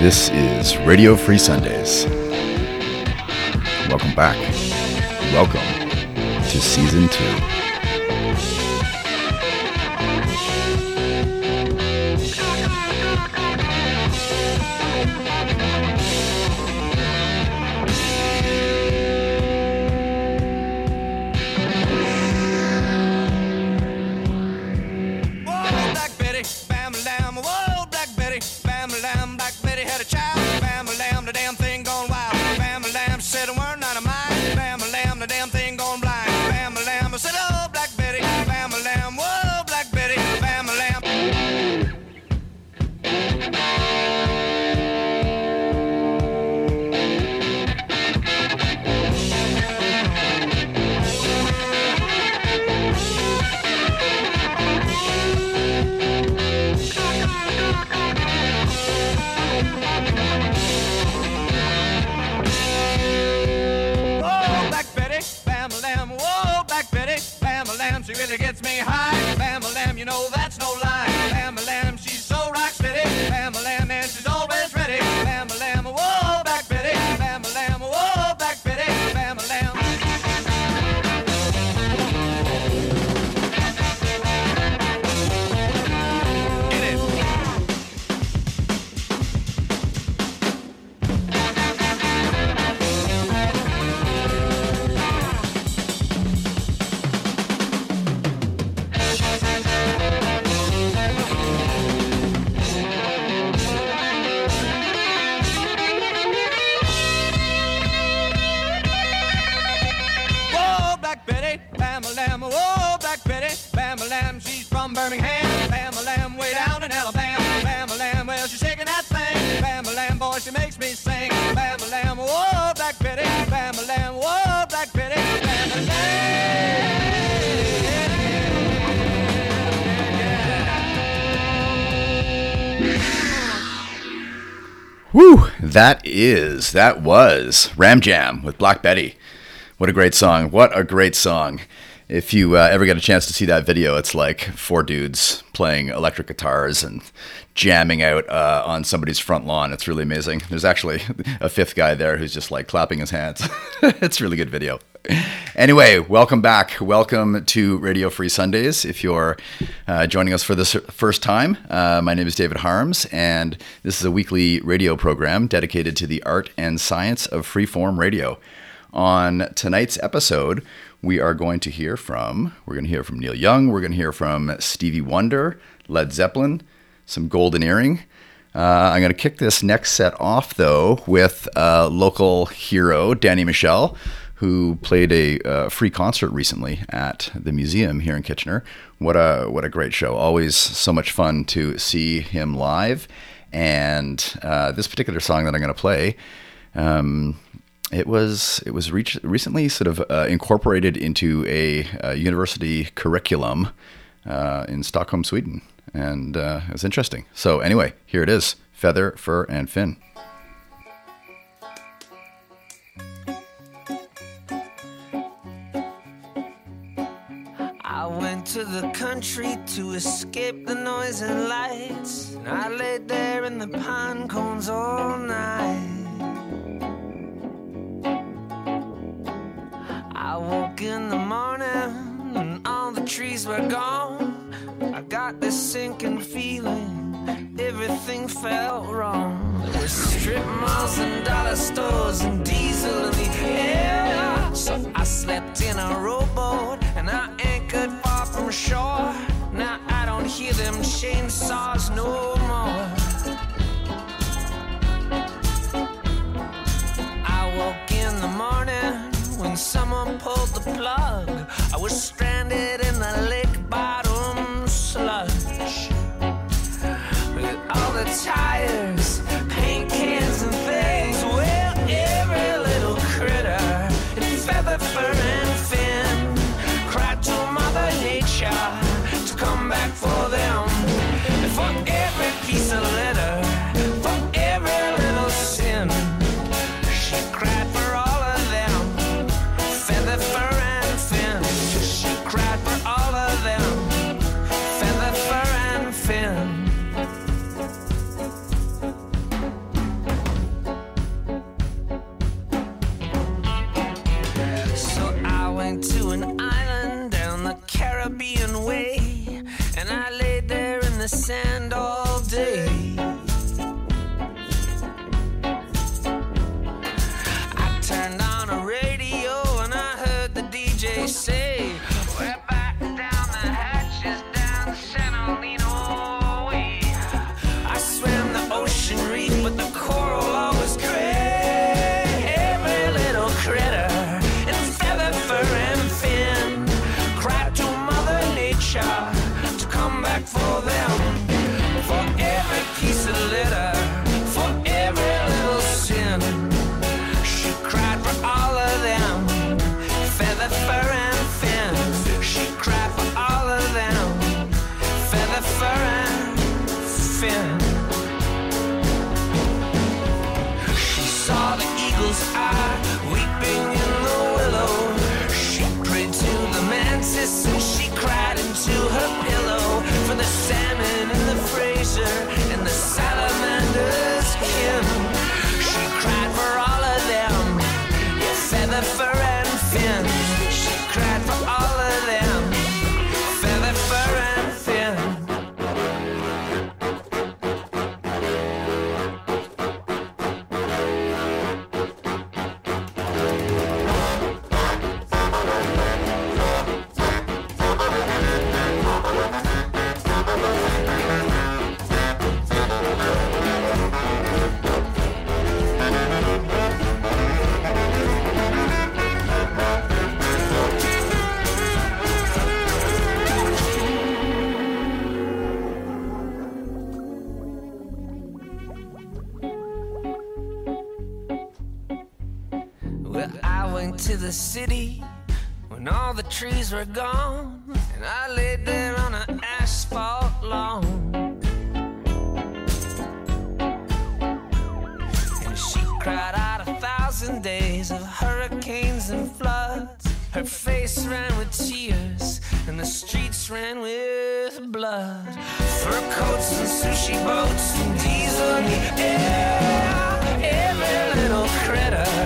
This is Radio Free Sundays. Welcome back. Welcome to season two. That is, that was Ram Jam with Black Betty. What a great song. What a great song. If you uh, ever get a chance to see that video, it's like four dudes playing electric guitars and jamming out uh, on somebody's front lawn. It's really amazing. There's actually a fifth guy there who's just like clapping his hands. it's a really good video. Anyway, welcome back. Welcome to Radio Free Sundays. If you're uh, joining us for this first time, uh, my name is David Harmes, and this is a weekly radio program dedicated to the art and science of freeform radio. On tonight's episode, we are going to hear from we're going to hear from Neil Young, we're going to hear from Stevie Wonder, Led Zeppelin, some Golden Earring. Uh, I'm going to kick this next set off though with a local hero, Danny Michel who played a uh, free concert recently at the museum here in Kitchener. What a what a great show! Always so much fun to see him live. And uh, this particular song that I'm going to play, um, it was it was reach, recently sort of uh, incorporated into a, a university curriculum uh, in Stockholm, Sweden, and uh, it's interesting. So anyway, here it is: feather, fur, and fin. To the country to escape the noise and lights. And I laid there in the pine cones all night. I woke in the morning and all the trees were gone. I got this sinking feeling everything felt wrong. There were strip malls and dollar stores and diesel in the air. So I slept in a rowboat and I from shore. Now I don't hear them chainsaws no more. I woke in the morning when someone pulled the plug. I was stranded in the lake were gone, and I laid there on an asphalt lawn. And she cried out a thousand days of hurricanes and floods. Her face ran with tears, and the streets ran with blood. Fur coats and sushi boats and diesel in the air. Every little critter.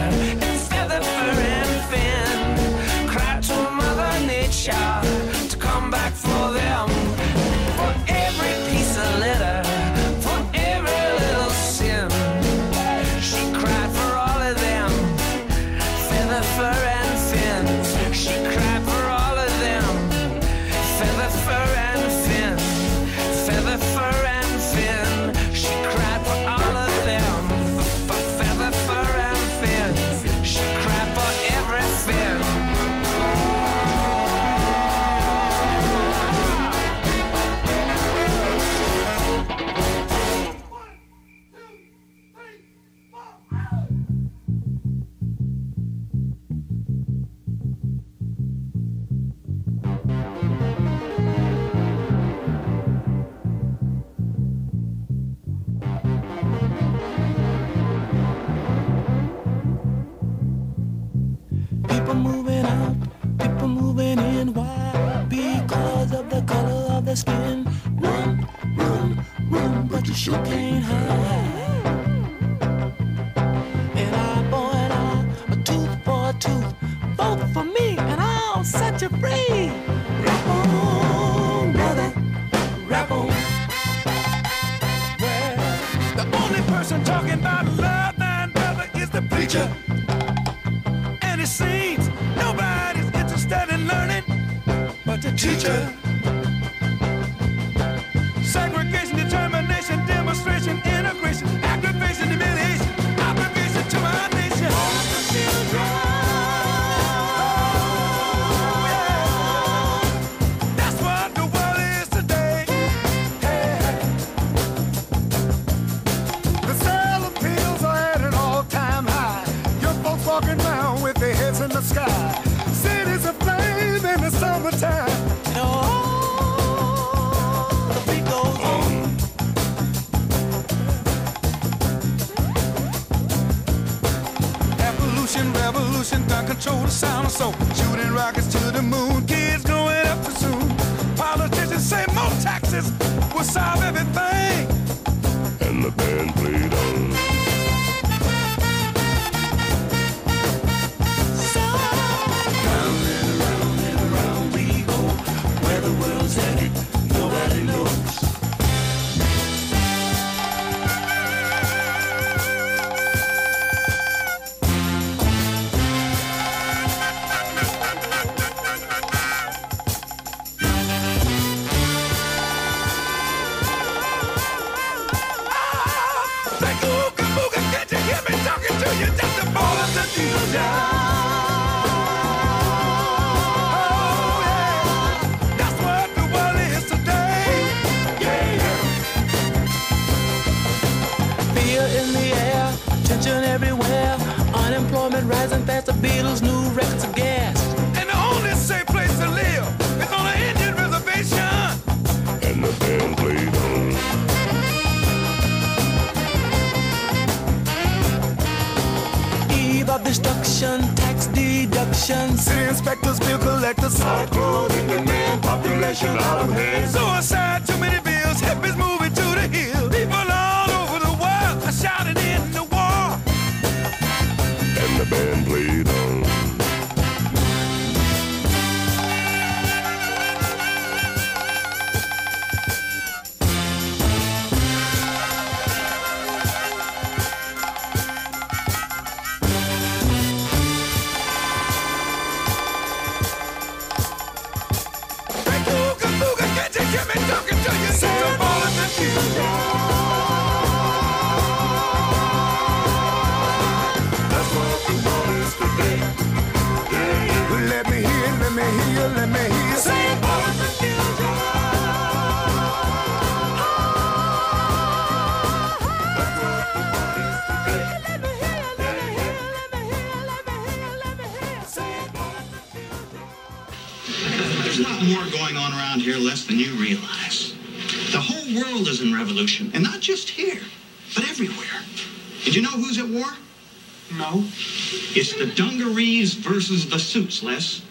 Versus the suits, Les.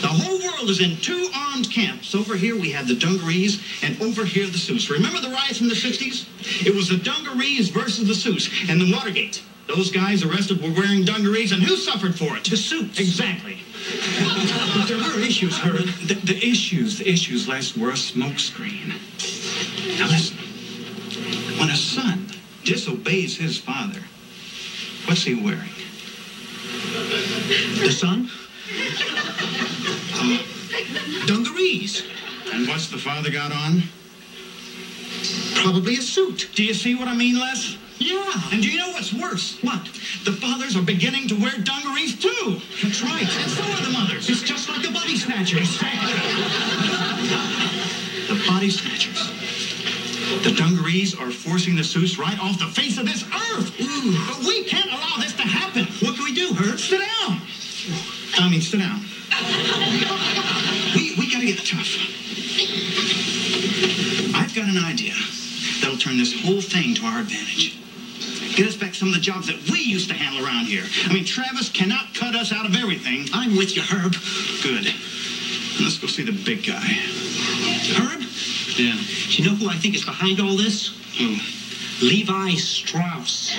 The whole world is in two armed camps. Over here we have the dungarees, and over here the suits. Remember the riots in the 60s? It was the dungarees versus the suits, and the Watergate. Those guys arrested were wearing dungarees, and who suffered for it? The suits. Exactly. but there were issues, Herb. The, the issues, the issues, Les, were a smokescreen. Now listen. When a son disobeys his father, what's he wearing? The son? Uh, dungarees. And what's the father got on? Probably a suit. Do you see what I mean, Les? Yeah. And do you know what's worse? What? The fathers are beginning to wear dungarees too. That's right. And so are the mothers. It's just like the body snatchers. the body snatchers. The dungarees are forcing the suits right off the face of this earth. But we can't allow this to happen. What can we do, Herb? Sit down. I mean, sit down. We, we gotta get tough. I've got an idea that'll turn this whole thing to our advantage. Get us back some of the jobs that we used to handle around here. I mean, Travis cannot cut us out of everything. I'm with you, Herb. Good. Let's go see the big guy. Herb? Yeah. Do you know who I think is behind all this? Who? Levi Strauss.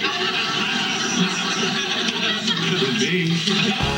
Could be.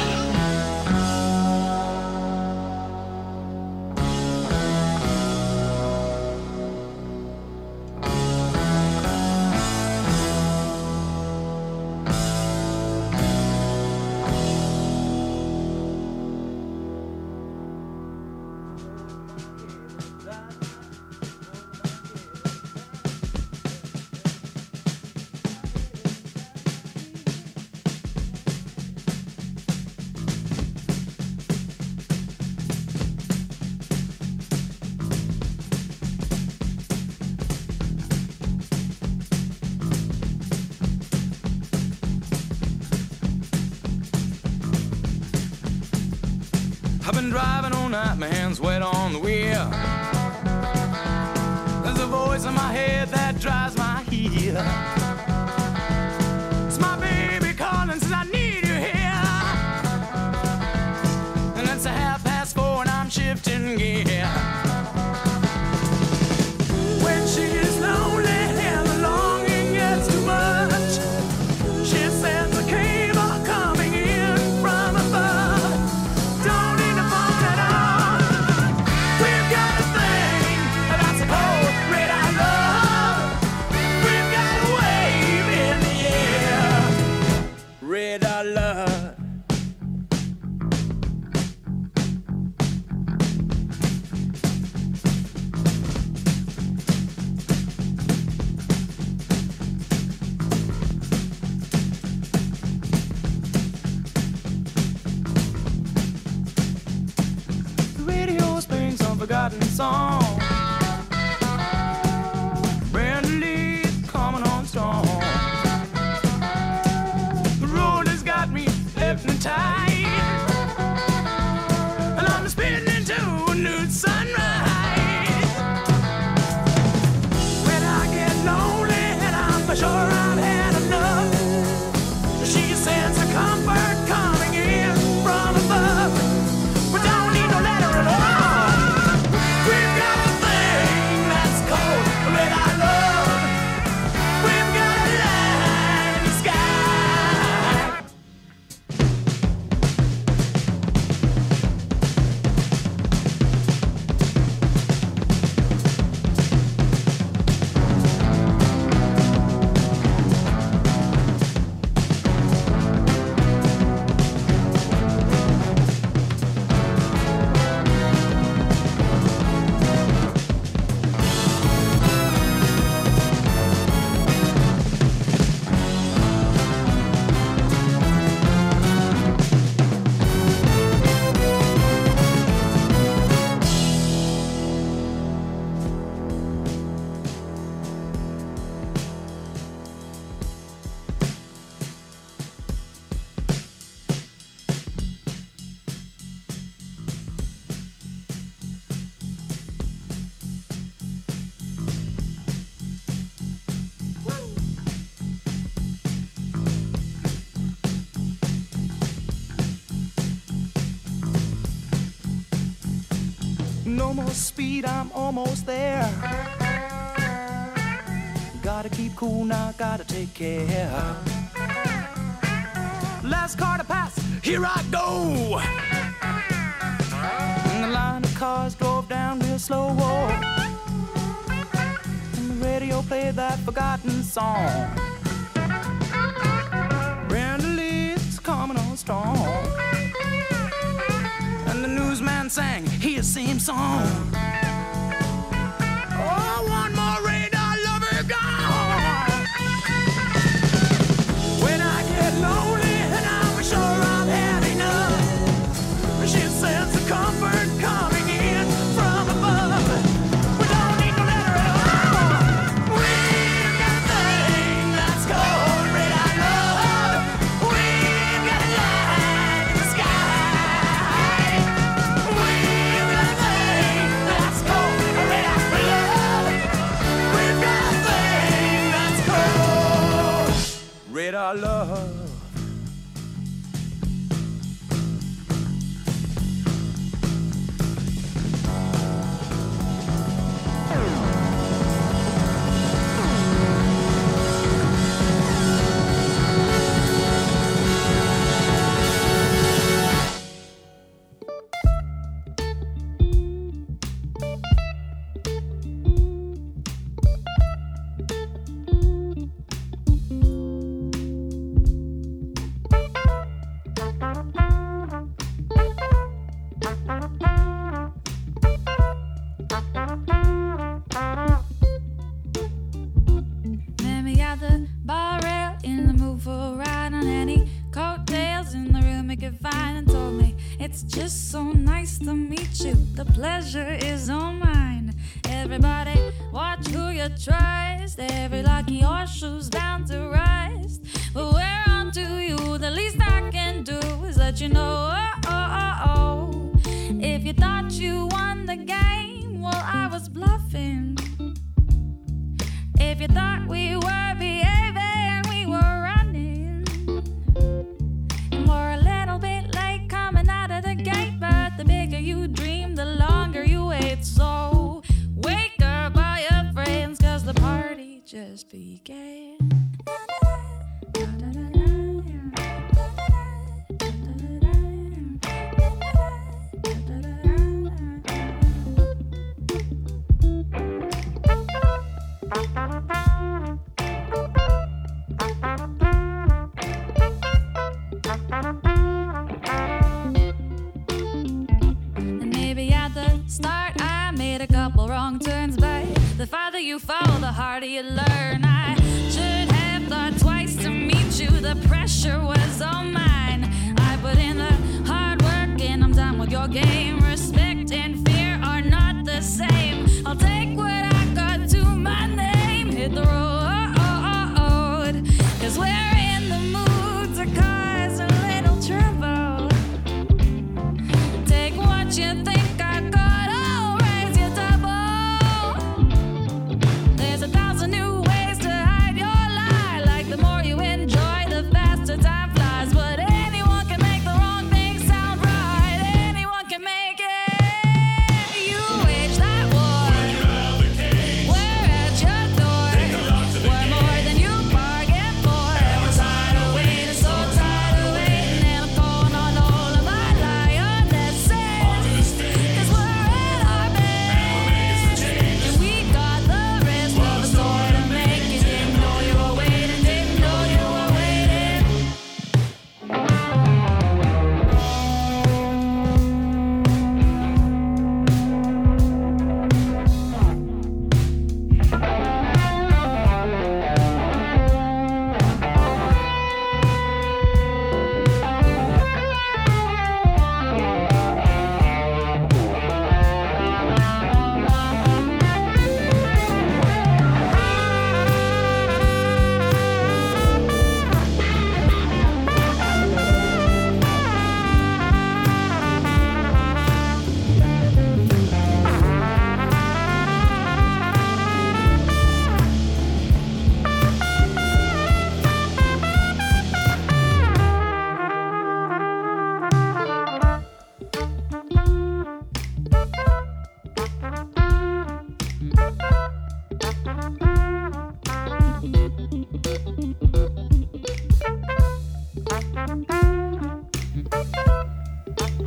almost speed, I'm almost there. Gotta keep cool now, gotta take care. Last car to pass, here I go. And the line of cars drove down real slow. Whoa. And the radio played that forgotten song. Brenda Lee's coming on strong bluesman sang his same song. Oh, one more rain, I love her gone. When I get lonely.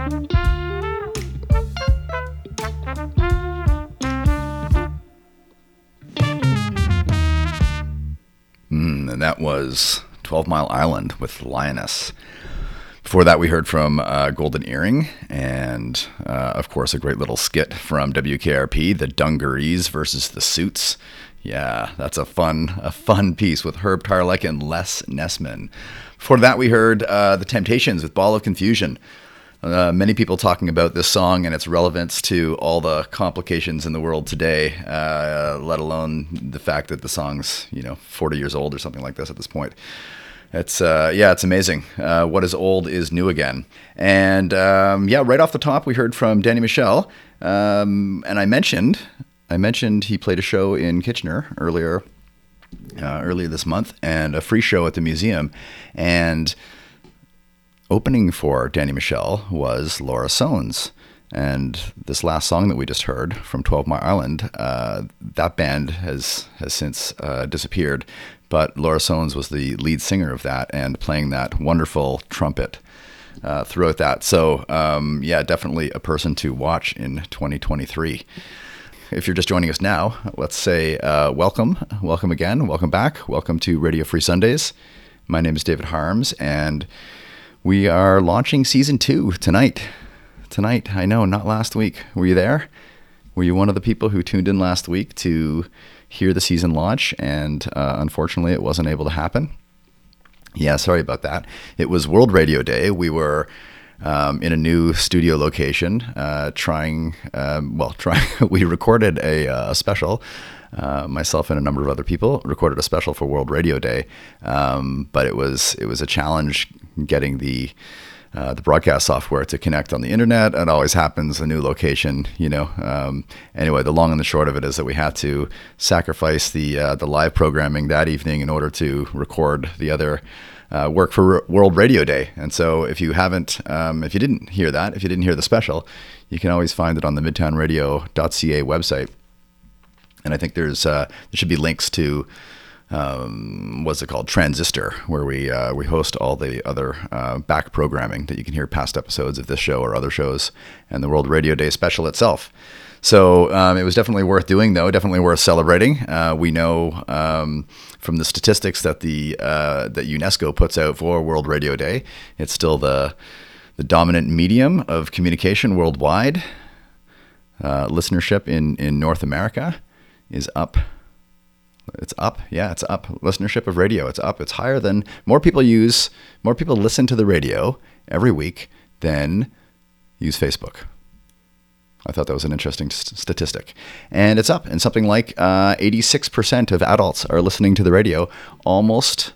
Hmm, and that was 12 Mile Island with Lioness. Before that, we heard from uh, Golden Earring, and uh, of course, a great little skit from WKRP, the Dungarees versus the Suits. Yeah, that's a fun, a fun piece with Herb Tarlek and Les Nessman. Before that, we heard uh, the Temptations with Ball of Confusion. Uh, many people talking about this song and its relevance to all the complications in the world today, uh, let alone the fact that the song's you know 40 years old or something like this at this point. It's uh, yeah, it's amazing. Uh, what is old is new again. And um, yeah, right off the top, we heard from Danny Michel, um, and I mentioned I mentioned he played a show in Kitchener earlier uh, earlier this month, and a free show at the museum, and opening for Danny Michel was Laura Sones. And this last song that we just heard from 12 Mile Island, uh, that band has has since uh, disappeared. But Laura Sones was the lead singer of that and playing that wonderful trumpet uh, throughout that. So, um, yeah, definitely a person to watch in 2023. If you're just joining us now, let's say uh, welcome, welcome again, welcome back, welcome to Radio Free Sundays. My name is David Harmes, and we are launching season two tonight. Tonight, I know, not last week. Were you there? Were you one of the people who tuned in last week to hear the season launch? And uh, unfortunately, it wasn't able to happen. Yeah, sorry about that. It was World Radio Day. We were um, in a new studio location, uh, trying, um, well, trying, we recorded a, uh, a special. Uh, myself and a number of other people recorded a special for World Radio Day, um, but it was it was a challenge getting the uh, the broadcast software to connect on the internet. It always happens, a new location, you know. Um, anyway, the long and the short of it is that we had to sacrifice the uh, the live programming that evening in order to record the other uh, work for World Radio Day. And so, if you haven't, um, if you didn't hear that, if you didn't hear the special, you can always find it on the MidtownRadio.ca website. And I think there's uh, there should be links to um, what's it called Transistor, where we uh, we host all the other uh, back programming that you can hear past episodes of this show or other shows, and the World Radio Day special itself. So um, it was definitely worth doing, though. Definitely worth celebrating. Uh, we know um, from the statistics that the uh, that UNESCO puts out for World Radio Day, it's still the the dominant medium of communication worldwide. Uh, listenership in in North America is up. It's up. Yeah, it's up. Listenership of radio, it's up. It's higher than more people use, more people listen to the radio every week than use Facebook. I thought that was an interesting st- statistic. And it's up. And something like uh, 86% of adults are listening to the radio almost,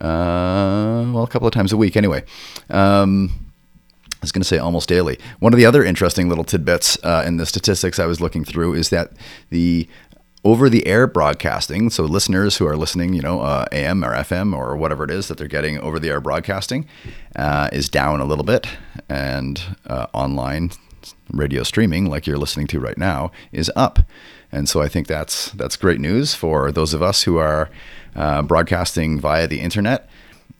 uh, well, a couple of times a week anyway. Um, I was going to say almost daily. One of the other interesting little tidbits uh, in the statistics I was looking through is that the over the air broadcasting, so listeners who are listening, you know, uh, AM or FM or whatever it is that they're getting over the air broadcasting, uh, is down a little bit, and uh, online radio streaming, like you're listening to right now, is up. And so I think that's that's great news for those of us who are uh, broadcasting via the internet.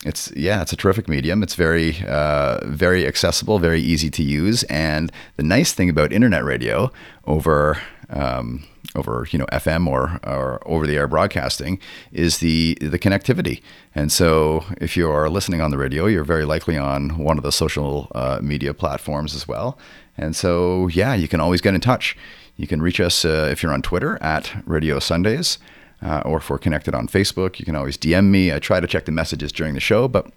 It's yeah, it's a terrific medium. It's very uh, very accessible, very easy to use, and the nice thing about internet radio over um, over you know FM or or over the air broadcasting is the the connectivity. And so if you are listening on the radio, you're very likely on one of the social uh, media platforms as well. And so yeah, you can always get in touch. You can reach us uh, if you're on Twitter at Radio Sundays. Uh, or if we're connected on Facebook, you can always DM me. I try to check the messages during the show, but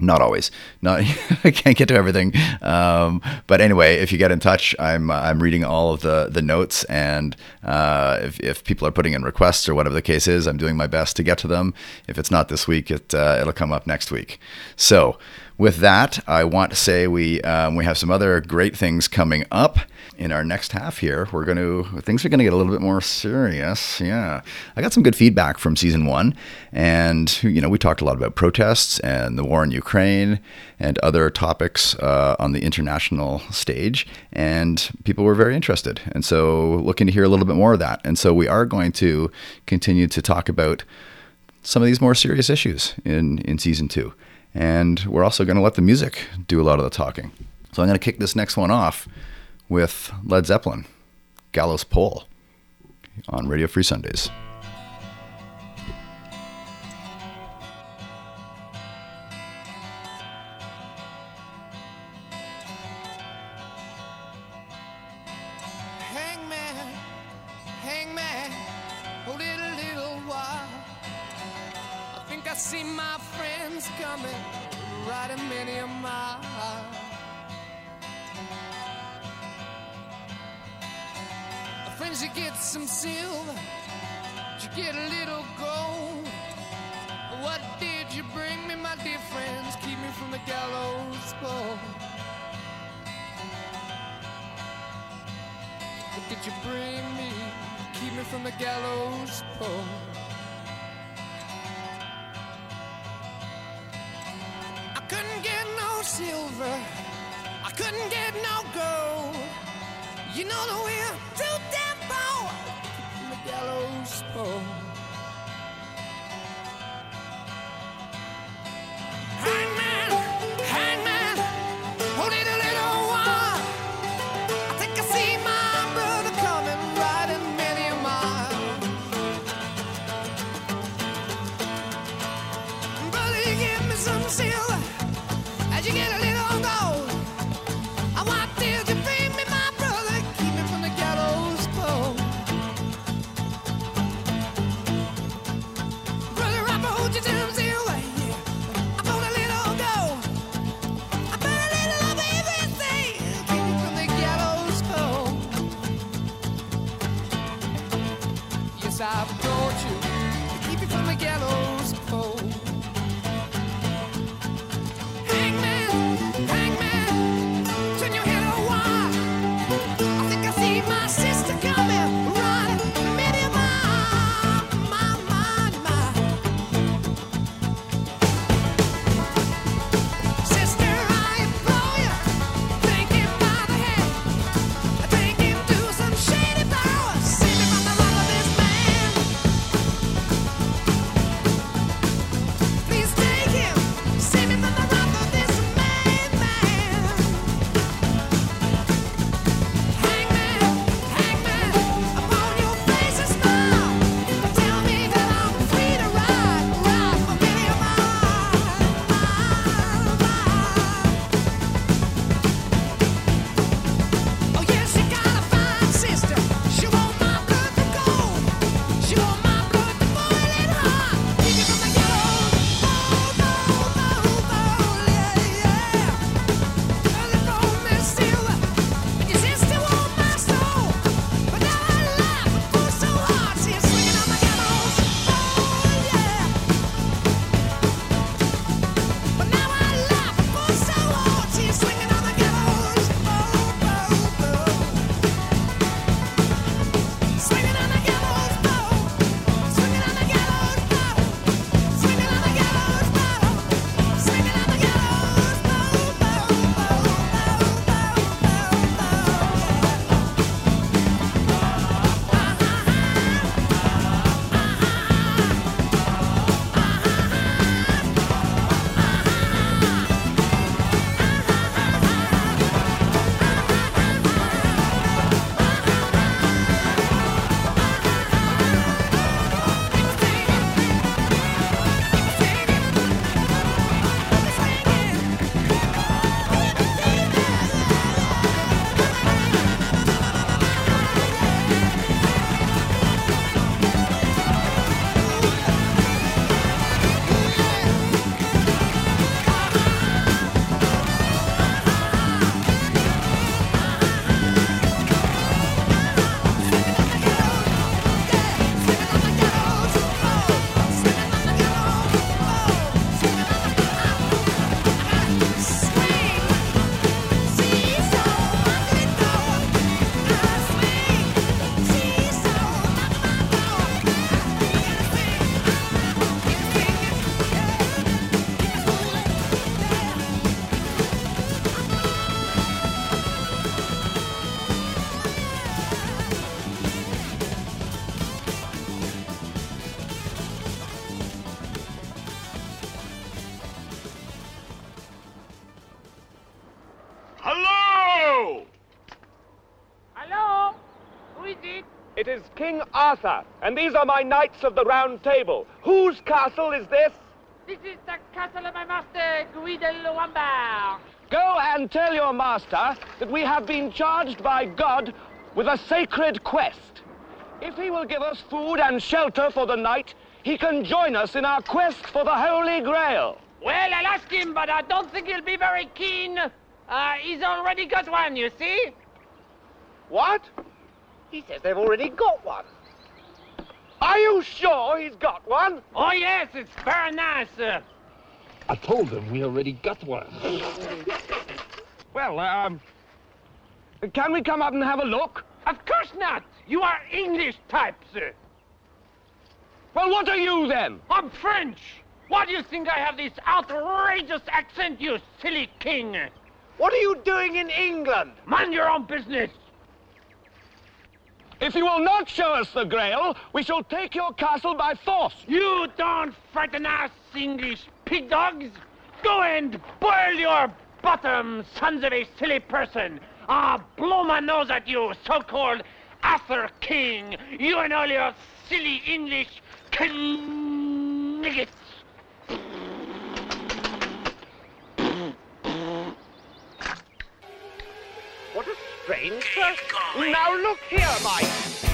not always. Not I can't get to everything. Um, but anyway, if you get in touch, I'm uh, I'm reading all of the the notes, and uh, if if people are putting in requests or whatever the case is, I'm doing my best to get to them. If it's not this week, it uh, it'll come up next week. So with that, I want to say we um, we have some other great things coming up in our next half here. We're going to things are going to get a little bit more serious. Yeah, I got some good feedback from season one, and you know we talked a lot about protests and the war in Ukraine and other topics uh, on the international stage, and people were very interested, and so looking to hear a little bit more of that. And so we are going to continue to talk about some of these more serious issues in in season two. And we're also going to let the music do a lot of the talking. So I'm going to kick this next one off with Led Zeppelin, Gallows Pole, on Radio Free Sundays. did you bring me? Keep me from the gallows pole. I couldn't get no silver, I couldn't get no gold. You know that we're too damn poor. From the gallows pole. Arthur, and these are my knights of the Round Table. Whose castle is this? This is the castle of my master, Guido Go and tell your master that we have been charged by God with a sacred quest. If he will give us food and shelter for the night, he can join us in our quest for the Holy Grail. Well, I'll ask him, but I don't think he'll be very keen. Uh, he's already got one, you see. What? He says they've already got one. Are you sure he's got one? Oh, yes, it's very nice, sir. I told him we already got one. well, um, can we come up and have a look? Of course not. You are English type, sir. Well, what are you then? I'm French. Why do you think I have this outrageous accent, you silly king? What are you doing in England? Mind your own business. If you will not show us the Grail, we shall take your castle by force. You don't frighten us, English pig dogs. Go and boil your bottom, sons of a silly person. I'll blow my nose at you, so-called Arthur King. You and all your silly English conigates. strange. Now look here, Mike.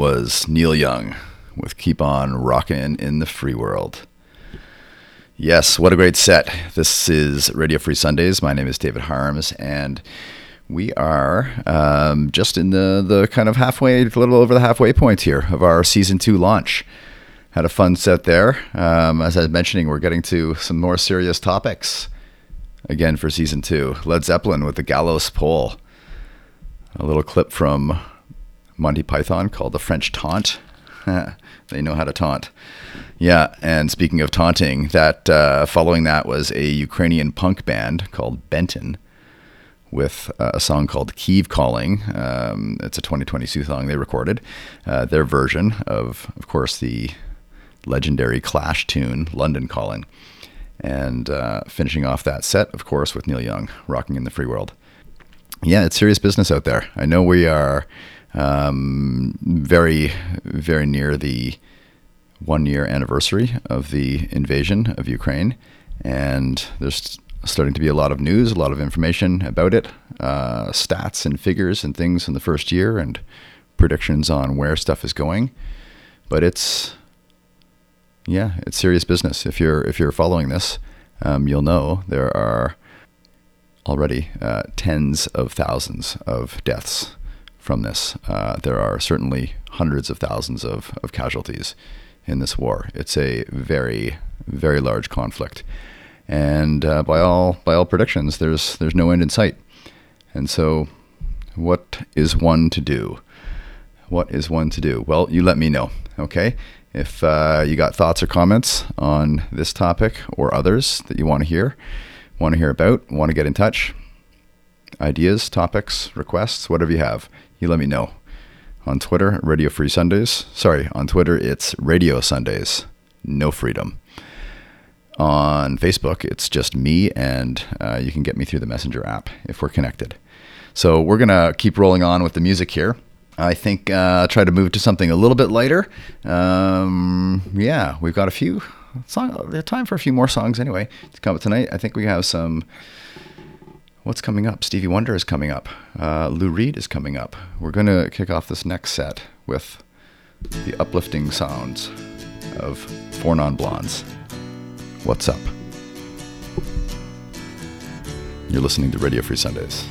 Was Neil Young with Keep On Rockin' in the Free World. Yes, what a great set. This is Radio Free Sundays. My name is David Harmes, and we are um, just in the, the kind of halfway, a little over the halfway point here of our season two launch. Had a fun set there. Um, as I was mentioning, we're getting to some more serious topics again for season two. Led Zeppelin with the Gallows Pole. A little clip from Monty Python called The French Taunt. they know how to taunt. Yeah, and speaking of taunting, that uh, following that was a Ukrainian punk band called Beton with uh, a song called Kiev Calling. Um, it's a 2022 song they recorded. Uh, their version of, of course, the legendary Clash tune, London Calling. And uh, finishing off that set, of course, with Neil Young, Rocking in the Free World. Yeah, it's serious business out there. I know we are um, very, very near the one year anniversary of the invasion of Ukraine. And there's starting to be a lot of news, a lot of information about it, uh, stats and figures and things in the first year, and predictions on where stuff is going. But it's yeah, it's serious business. If you're if you're following this, um, you'll know there are already uh, tens of thousands of deaths from this. Uh, there are certainly hundreds of thousands of, of casualties in this war. It's a very very large conflict, and uh, by all by all predictions, there's there's no end in sight. And so, what is one to do? What is one to do? Well, you let me know, okay? If uh, you got thoughts or comments on this topic or others that you want to hear, want to hear about, want to get in touch, ideas, topics, requests, whatever you have, you let me know. On Twitter, Radio Free Sundays. Sorry, on Twitter, it's Radio Sundays. No freedom. On Facebook, it's just me, and uh, you can get me through the Messenger app if we're connected. So we're going to keep rolling on with the music here. I think uh, try to move to something a little bit lighter. Um, yeah, we've got a few song, time for a few more songs anyway to come up tonight. I think we have some. What's coming up? Stevie Wonder is coming up. Uh, Lou Reed is coming up. We're going to kick off this next set with the uplifting sounds of Four Non Blondes. What's up? You're listening to Radio Free Sundays.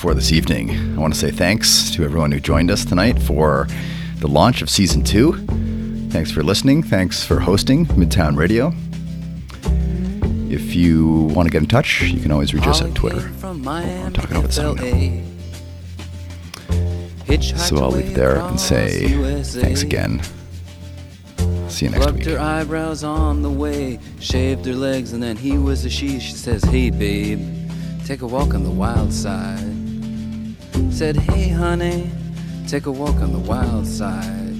For this evening. I want to say thanks to everyone who joined us tonight for the launch of season two. Thanks for listening. Thanks for hosting Midtown Radio. If you want to get in touch, you can always reach us on Twitter. Miami I'm talking over the song now. So I'll leave it there and say thanks again. See you next Plucked week. her eyebrows on the way, shaved her legs, and then he was a she. She says, Hey, babe, take a walk on the wild side. Said, Hey, honey, take a walk on the wild side.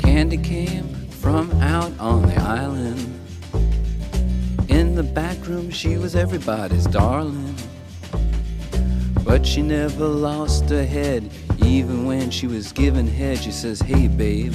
Candy came from out on the island. In the back room, she was everybody's darling. But she never lost her head, even when she was given head. She says, Hey, babe,